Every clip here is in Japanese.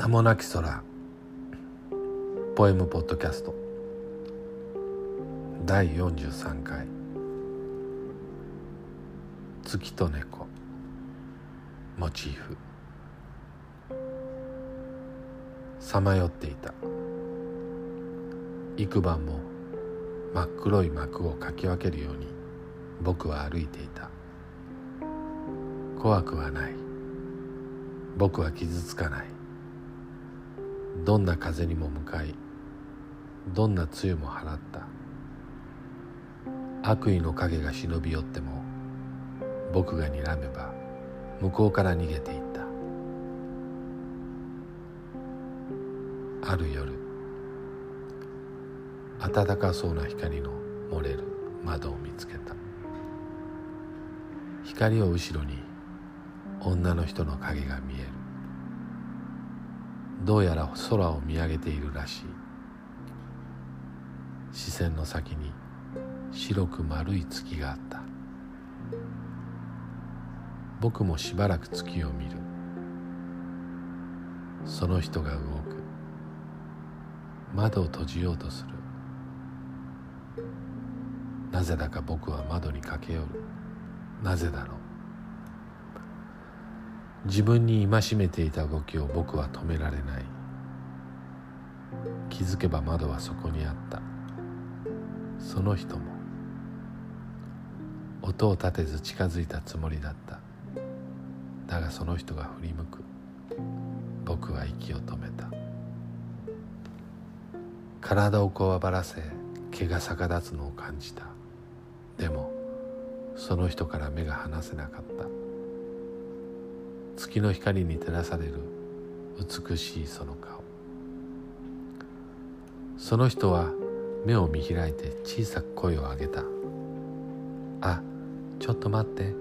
名もなき空。ポエムポッドキャスト。第43回。月と猫。モチーフ。さまよっていた。幾晩も真っ黒い幕をかき分けるように僕は歩いていた。怖くはない。僕は傷つかない。どんな風にも向かいどんな露も払った。悪意の影が忍び寄っても僕が睨めば向こうから逃げていった。ある夜暖かそうな光の漏れる窓を見つけた。光を後ろに女の人の影が見える。どうやら空を見上げているらしい。視線の先に白く丸い月があった。僕もしばらく月を見る。その人が動く。窓を閉じようとする。なぜだか僕は窓に駆け寄る。なぜだろう。自分に戒めていた動きを僕は止められない。気づけば窓はそこにあった。その人も音を立てず近づいたつもりだった。だがその人が振り向く。僕は息を止めた。体をこわばらせ毛が逆立つのを感じた。でもその人から目が離せなかった。月の光に照らされる美しいその顔。その人は目を見開いて小さく声を上げた「あちょっと待って」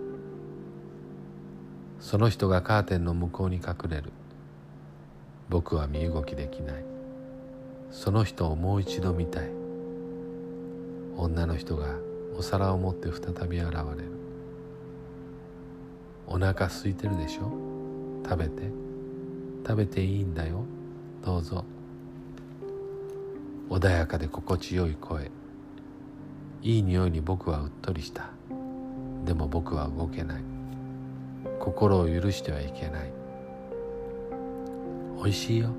その人がカーテンの向こうに隠れる。僕は身動きできない。その人をもう一度見たい。女の人がお皿を持って再び現れる。お腹空いてるでしょ？食べて。食べていいんだよ。どうぞ。穏やかで心地よい声。いい匂いに僕はうっとりした。でも僕は動けない。心を許してはいけない。おいしいよ。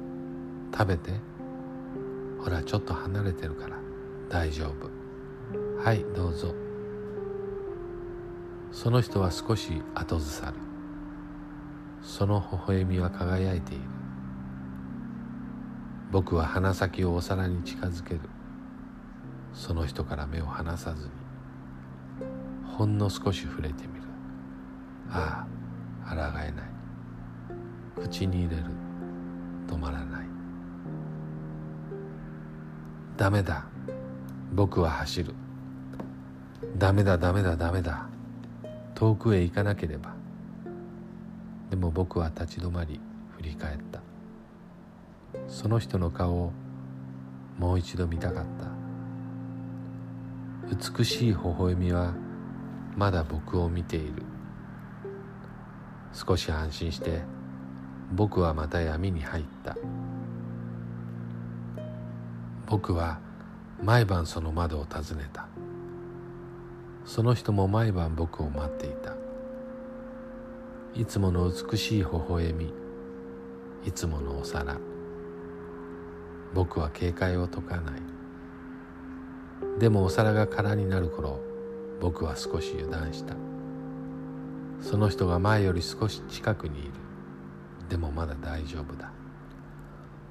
食べて。ほらちょっと離れてるから。大丈夫。はいどうぞ。その人は少し後ずさる。その微笑みは輝いている。僕は鼻先をお皿に近づける。その人から目を離さずに。ほんの少し触れてみる。ああ抗えない。口に入れる。止まらない。ダメだ。僕は走る。ダメだダメだダメだ。遠くへ行かなければ。でも僕は立ち止まり振り返った。その人の顔をもう一度見たかった。美しい微笑みはまだ僕を見ている。少し安心して僕はまた闇に入った。僕は毎晩その窓を訪ねた。その人も毎晩僕を待っていた。いつもの美しい微笑み。いつものお皿。僕は警戒を解かない。でもお皿が空になる頃僕は少し油断した。その人が前より少し近くにいる。でもまだ大丈夫だ。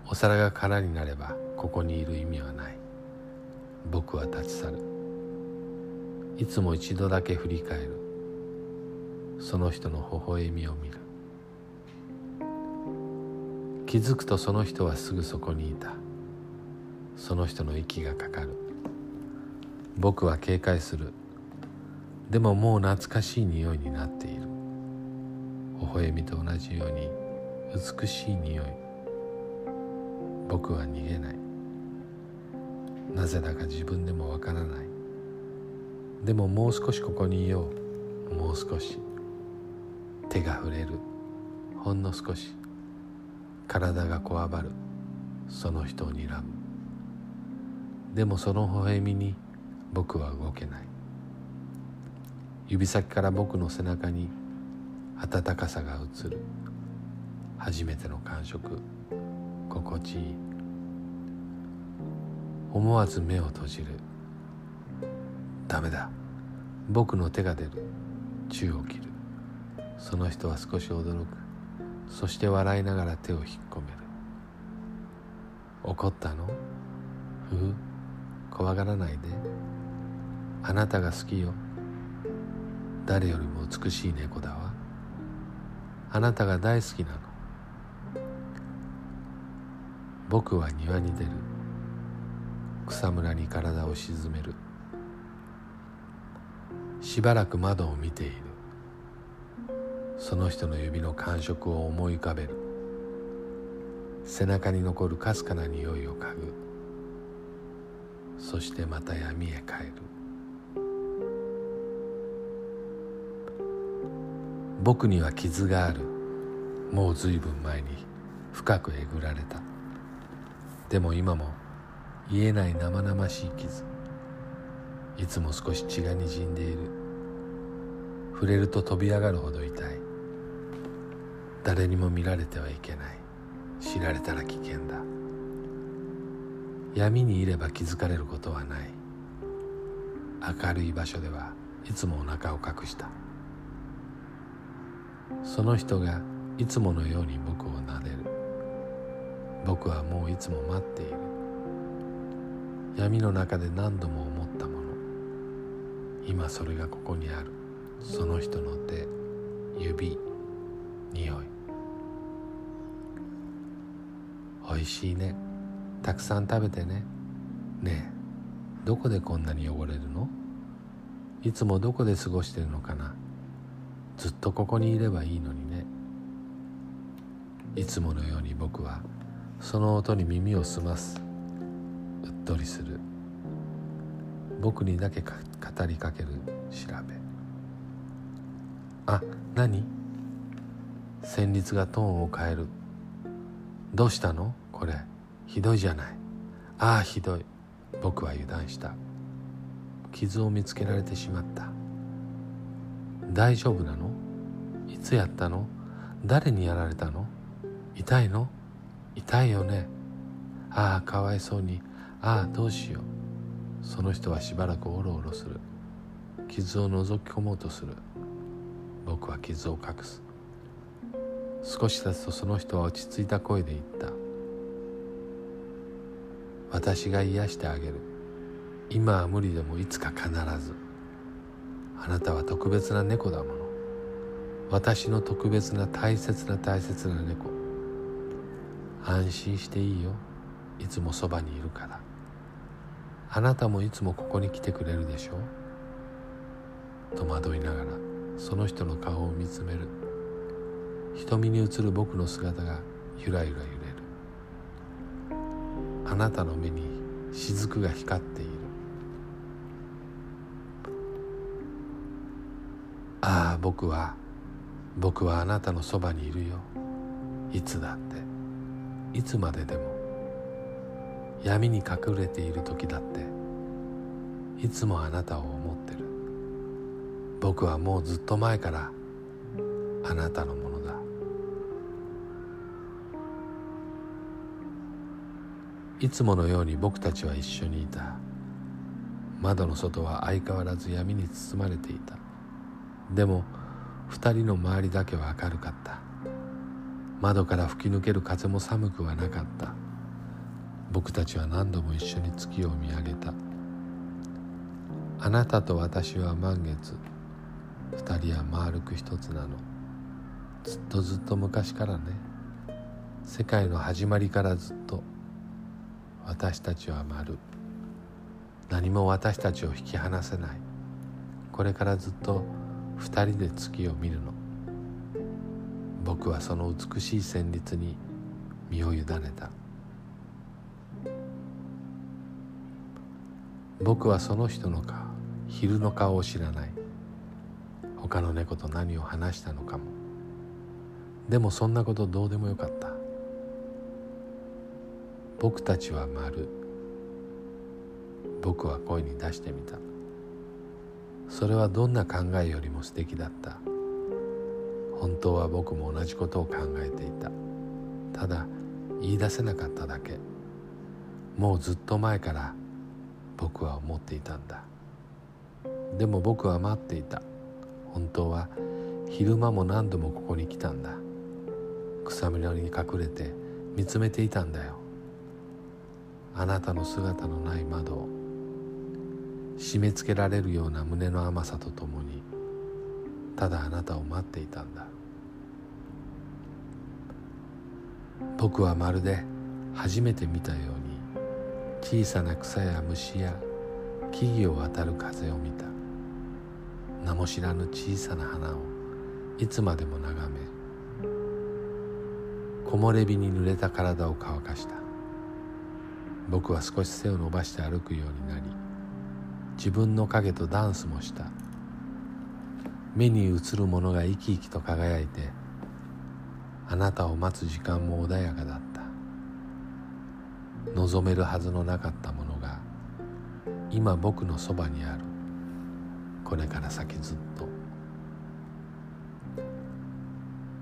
お皿が空になればここにいる意味はない。僕は立ち去る。いつも一度だけ振り返る。その人の微笑みを見る。気づくとその人はすぐそこにいた。その人の息がかかる。僕は警戒する。でももう懐かしい匂いになっている。微笑みと同じように美しい匂い。僕は逃げない。なぜだか自分でもわからない。でももう少しここにいよう。もう少し。手が触れる。ほんの少し。体がこわばる。その人を睨む。でもその微笑みに僕は動けない。指先から僕の背中に温かさが映る。初めての感触。心地いい。思わず目を閉じる。ダメだ。僕の手が出る。宙を切る。その人は少し驚く。そして笑いながら手を引っ込める。怒ったの？ふう？怖がらないで。あなたが好きよ。誰よりも美しい猫だわ。あなたが大好きなの。僕は庭に出る。草むらに体を沈める。しばらく窓を見ている。その人の指の感触を思い浮かべる。背中に残るかすかな匂いを嗅ぐ。そしてまた闇へ帰る。僕には傷がある。もうずいぶん前に深くえぐられた。でも今も癒えない生々しい傷。いつも少し血がにじんでいる。触れると飛び上がるほど痛い。誰にも見られてはいけない。知られたら危険だ。闇にいれば気づかれることはない。明るい場所ではいつもお腹を隠した。その人がいつものように僕を撫でる。僕はもういつも待っている。闇の中で何度も思ったもの。今それがここにある。その人の手指匂い。おいしいね。たくさん食べてね。ねえどこでこんなに汚れるの？いつもどこで過ごしてるのかな？ずっとここにいればいいのにね。いつものように僕はその音に耳を澄ます。うっとりする。僕にだけ語りかける調べ。あ何？旋律がトーンを変える。どうしたの？これ。ひどいじゃない。ああひどい。僕は油断した。傷を見つけられてしまった。大丈夫なの？いつやったの？誰にやられたの？痛いの？痛いよね。ああかわいそうに。ああどうしよう。その人はしばらくおろおろする。傷を覗き込もうとする。僕は傷を隠す。少し経つとその人は落ち着いた声で言った。私が癒してあげる。今は無理でもいつか必ず。あなたは特別な猫だもの。私の特別な大切な大切な猫。安心していいよ。いつもそばにいるから。あなたもいつもここに来てくれるでしょう。戸惑いながらその人の顔を見つめる。瞳に映る僕の姿がゆらゆら揺れる。あなたの目に雫が光っている。ああ僕は僕はあなたのそばにいるよ。いつだって。いつまででも。闇に隠れている時だって。いつもあなたを思ってる。僕はもうずっと前からあなたのもの。いつものように僕たちは一緒にいた。窓の外は相変わらず闇に包まれていた。でも二人の周りだけは明るかった。窓から吹き抜ける風も寒くはなかった。僕たちは何度も一緒に月を見上げた。あなたと私は満月。二人は丸く一つなの。ずっとずっと昔からね。世界の始まりからずっと。私たちは丸何も私たちを引き離せない。これからずっと二人で月を見るの。僕はその美しい旋律に身を委ねた。僕はその人の顔昼の顔を知らない。他の猫と何を話したのかも。でもそんなことどうでもよかった。僕たちは丸。僕は声に出してみた。それはどんな考えよりも素敵だった。本当は僕も同じことを考えていた。ただ言い出せなかっただけ。もうずっと前から僕は思っていたんだ。でも僕は待っていた。本当は昼間も何度もここに来たんだ。草むらに隠れて見つめていたんだよ。あなたの姿のない窓締め付けられるような胸の甘さとともにただあなたを待っていたんだ。僕はまるで初めて見たように小さな草や虫や木々を渡る風を見た。名も知らぬ小さな花をいつまでも眺め木漏れ日に濡れた体を乾かした。僕は少し背を伸ばして歩くようになり自分の影とダンスもした。目に映るものが生き生きと輝いてあなたを待つ時間も穏やかだった。望めるはずのなかったものが今僕のそばにある。これから先ずっと。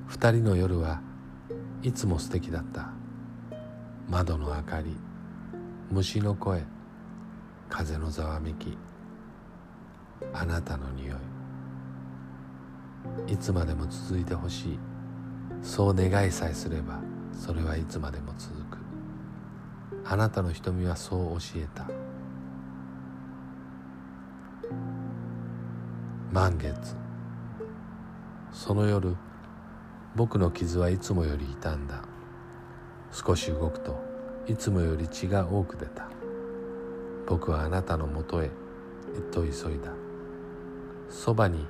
二人の夜はいつも素敵だった。窓の明かり。虫の声風のざわめきあなたの匂い。いつまでも続いてほしい。そう願いさえすればそれはいつまでも続く。あなたの瞳はそう教えた。満月。その夜僕の傷はいつもより痛んだ。少し動くといつもより血が多く出た。僕はあなたのもとへと急いだ。そばに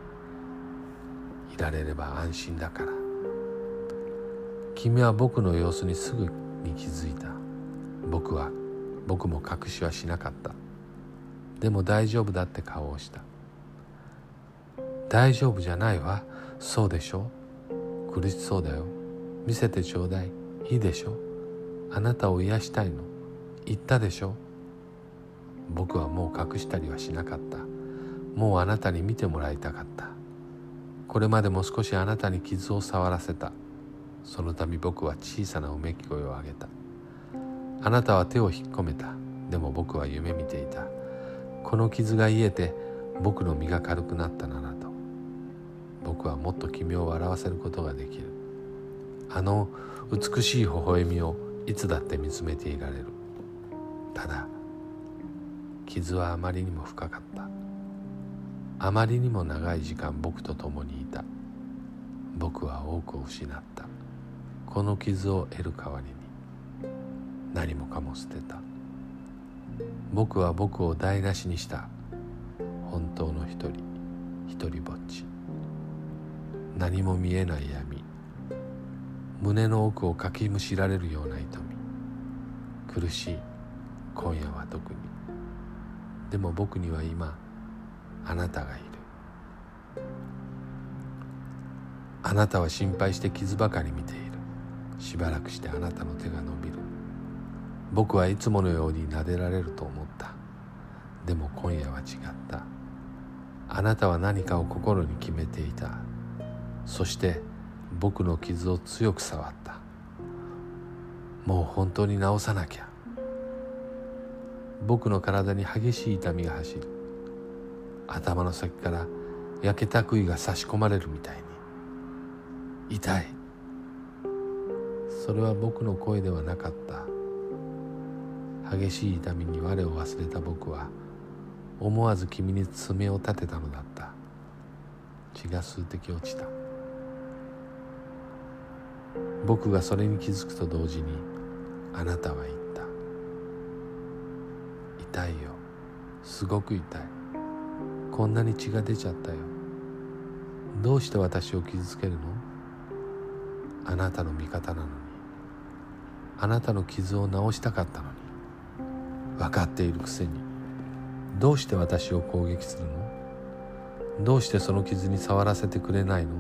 いられれば安心だから。君は僕の様子にすぐに気づいた。僕は僕も隠しはしなかった。でも大丈夫だって顔をした。大丈夫じゃないわ。そうでしょ。苦しそうだよ。見せてちょうだい。いいでしょ。あなたを癒したいの。言ったでしょ？僕はもう隠したりはしなかった。もうあなたに見てもらいたかった。これまでも少しあなたに傷を触らせた。その度僕は小さなうめき声を上げた。あなたは手を引っ込めた。でも僕は夢見ていた。この傷が癒えて僕の身が軽くなったならと。僕はもっと君を笑わせることができる。あの美しい微笑みをいつだって見つめていられる。ただ傷はあまりにも深かった。あまりにも長い時間僕と共にいた。僕は多くを失った。この傷を得る代わりに何もかも捨てた。僕は僕を台無しにした。本当の一人一人ぼっち。何も見えない闇。胸の奥をかきむしられるような痛み。苦しい。今夜は特に。でも僕には今あなたがいる。あなたは心配して傷ばかり見ている。しばらくしてあなたの手が伸びる。僕はいつものように撫でられると思った。でも今夜は違った。あなたは何かを心に決めていた。そして僕の傷を強く触った。もう本当に治さなきゃ。僕の体に激しい痛みが走る頭の先から焼けた杭が差し込まれるみたいに。痛い。それは僕の声ではなかった。激しい痛みに我を忘れた僕は思わず君に爪を立てたのだった。血が数滴落ちた。僕がそれに気づくと同時にあなたは言った。痛いよ。すごく痛い。こんなに血が出ちゃったよ。どうして私を傷つけるの？あなたの味方なのに。あなたの傷を治したかったのに。分かっているくせに。どうして私を攻撃するの？どうしてその傷に触らせてくれないの？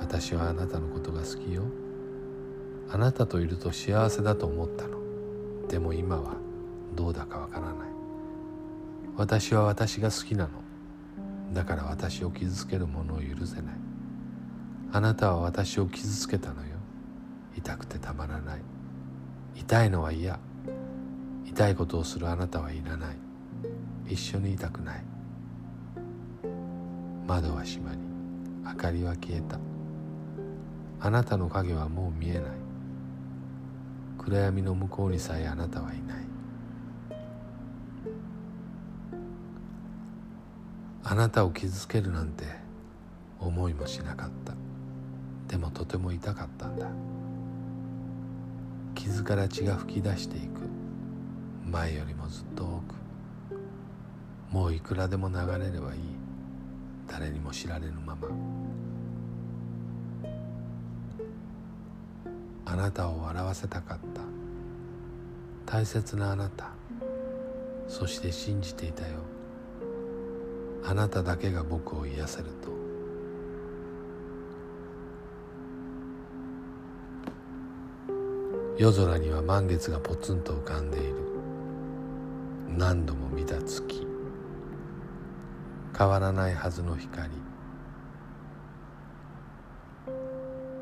私はあなたのことが好きよ。あなたといると幸せだと思ったの。でも今はどうだかわからない。私は私が好きなの。だから私を傷つける者を許せない。あなたは私を傷つけたのよ。痛くてたまらない。痛いのは嫌。痛いことをするあなたはいらない。一緒にいたくない。窓は閉まり明かりは消えた。あなたの影はもう見えない。暗闇の向こうにさえあなたはいない。あなたを傷つけるなんて思いもしなかった。でもとても痛かったんだ。傷から血が噴き出していく。前よりもずっと多く。もういくらでも流れればいい。誰にも知られぬまま。あなたを笑わせたかった。大切なあなた。そして信じていたよ。あなただけが僕を癒せると。夜空には満月がポツンと浮かんでいる。何度も見た月。変わらないはずの光。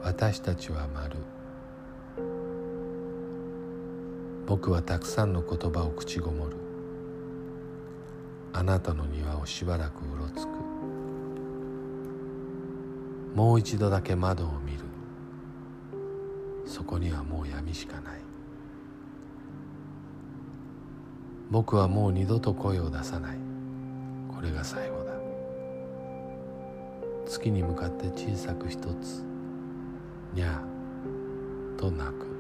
私たちは丸。僕はたくさんの言葉を口ごもる。あなたの庭をしばらくうろつく。もう一度だけ窓を見る。そこにはもう闇しかない。僕はもう二度と声を出さない。これが最後だ。月に向かって小さく一つにゃーと鳴く。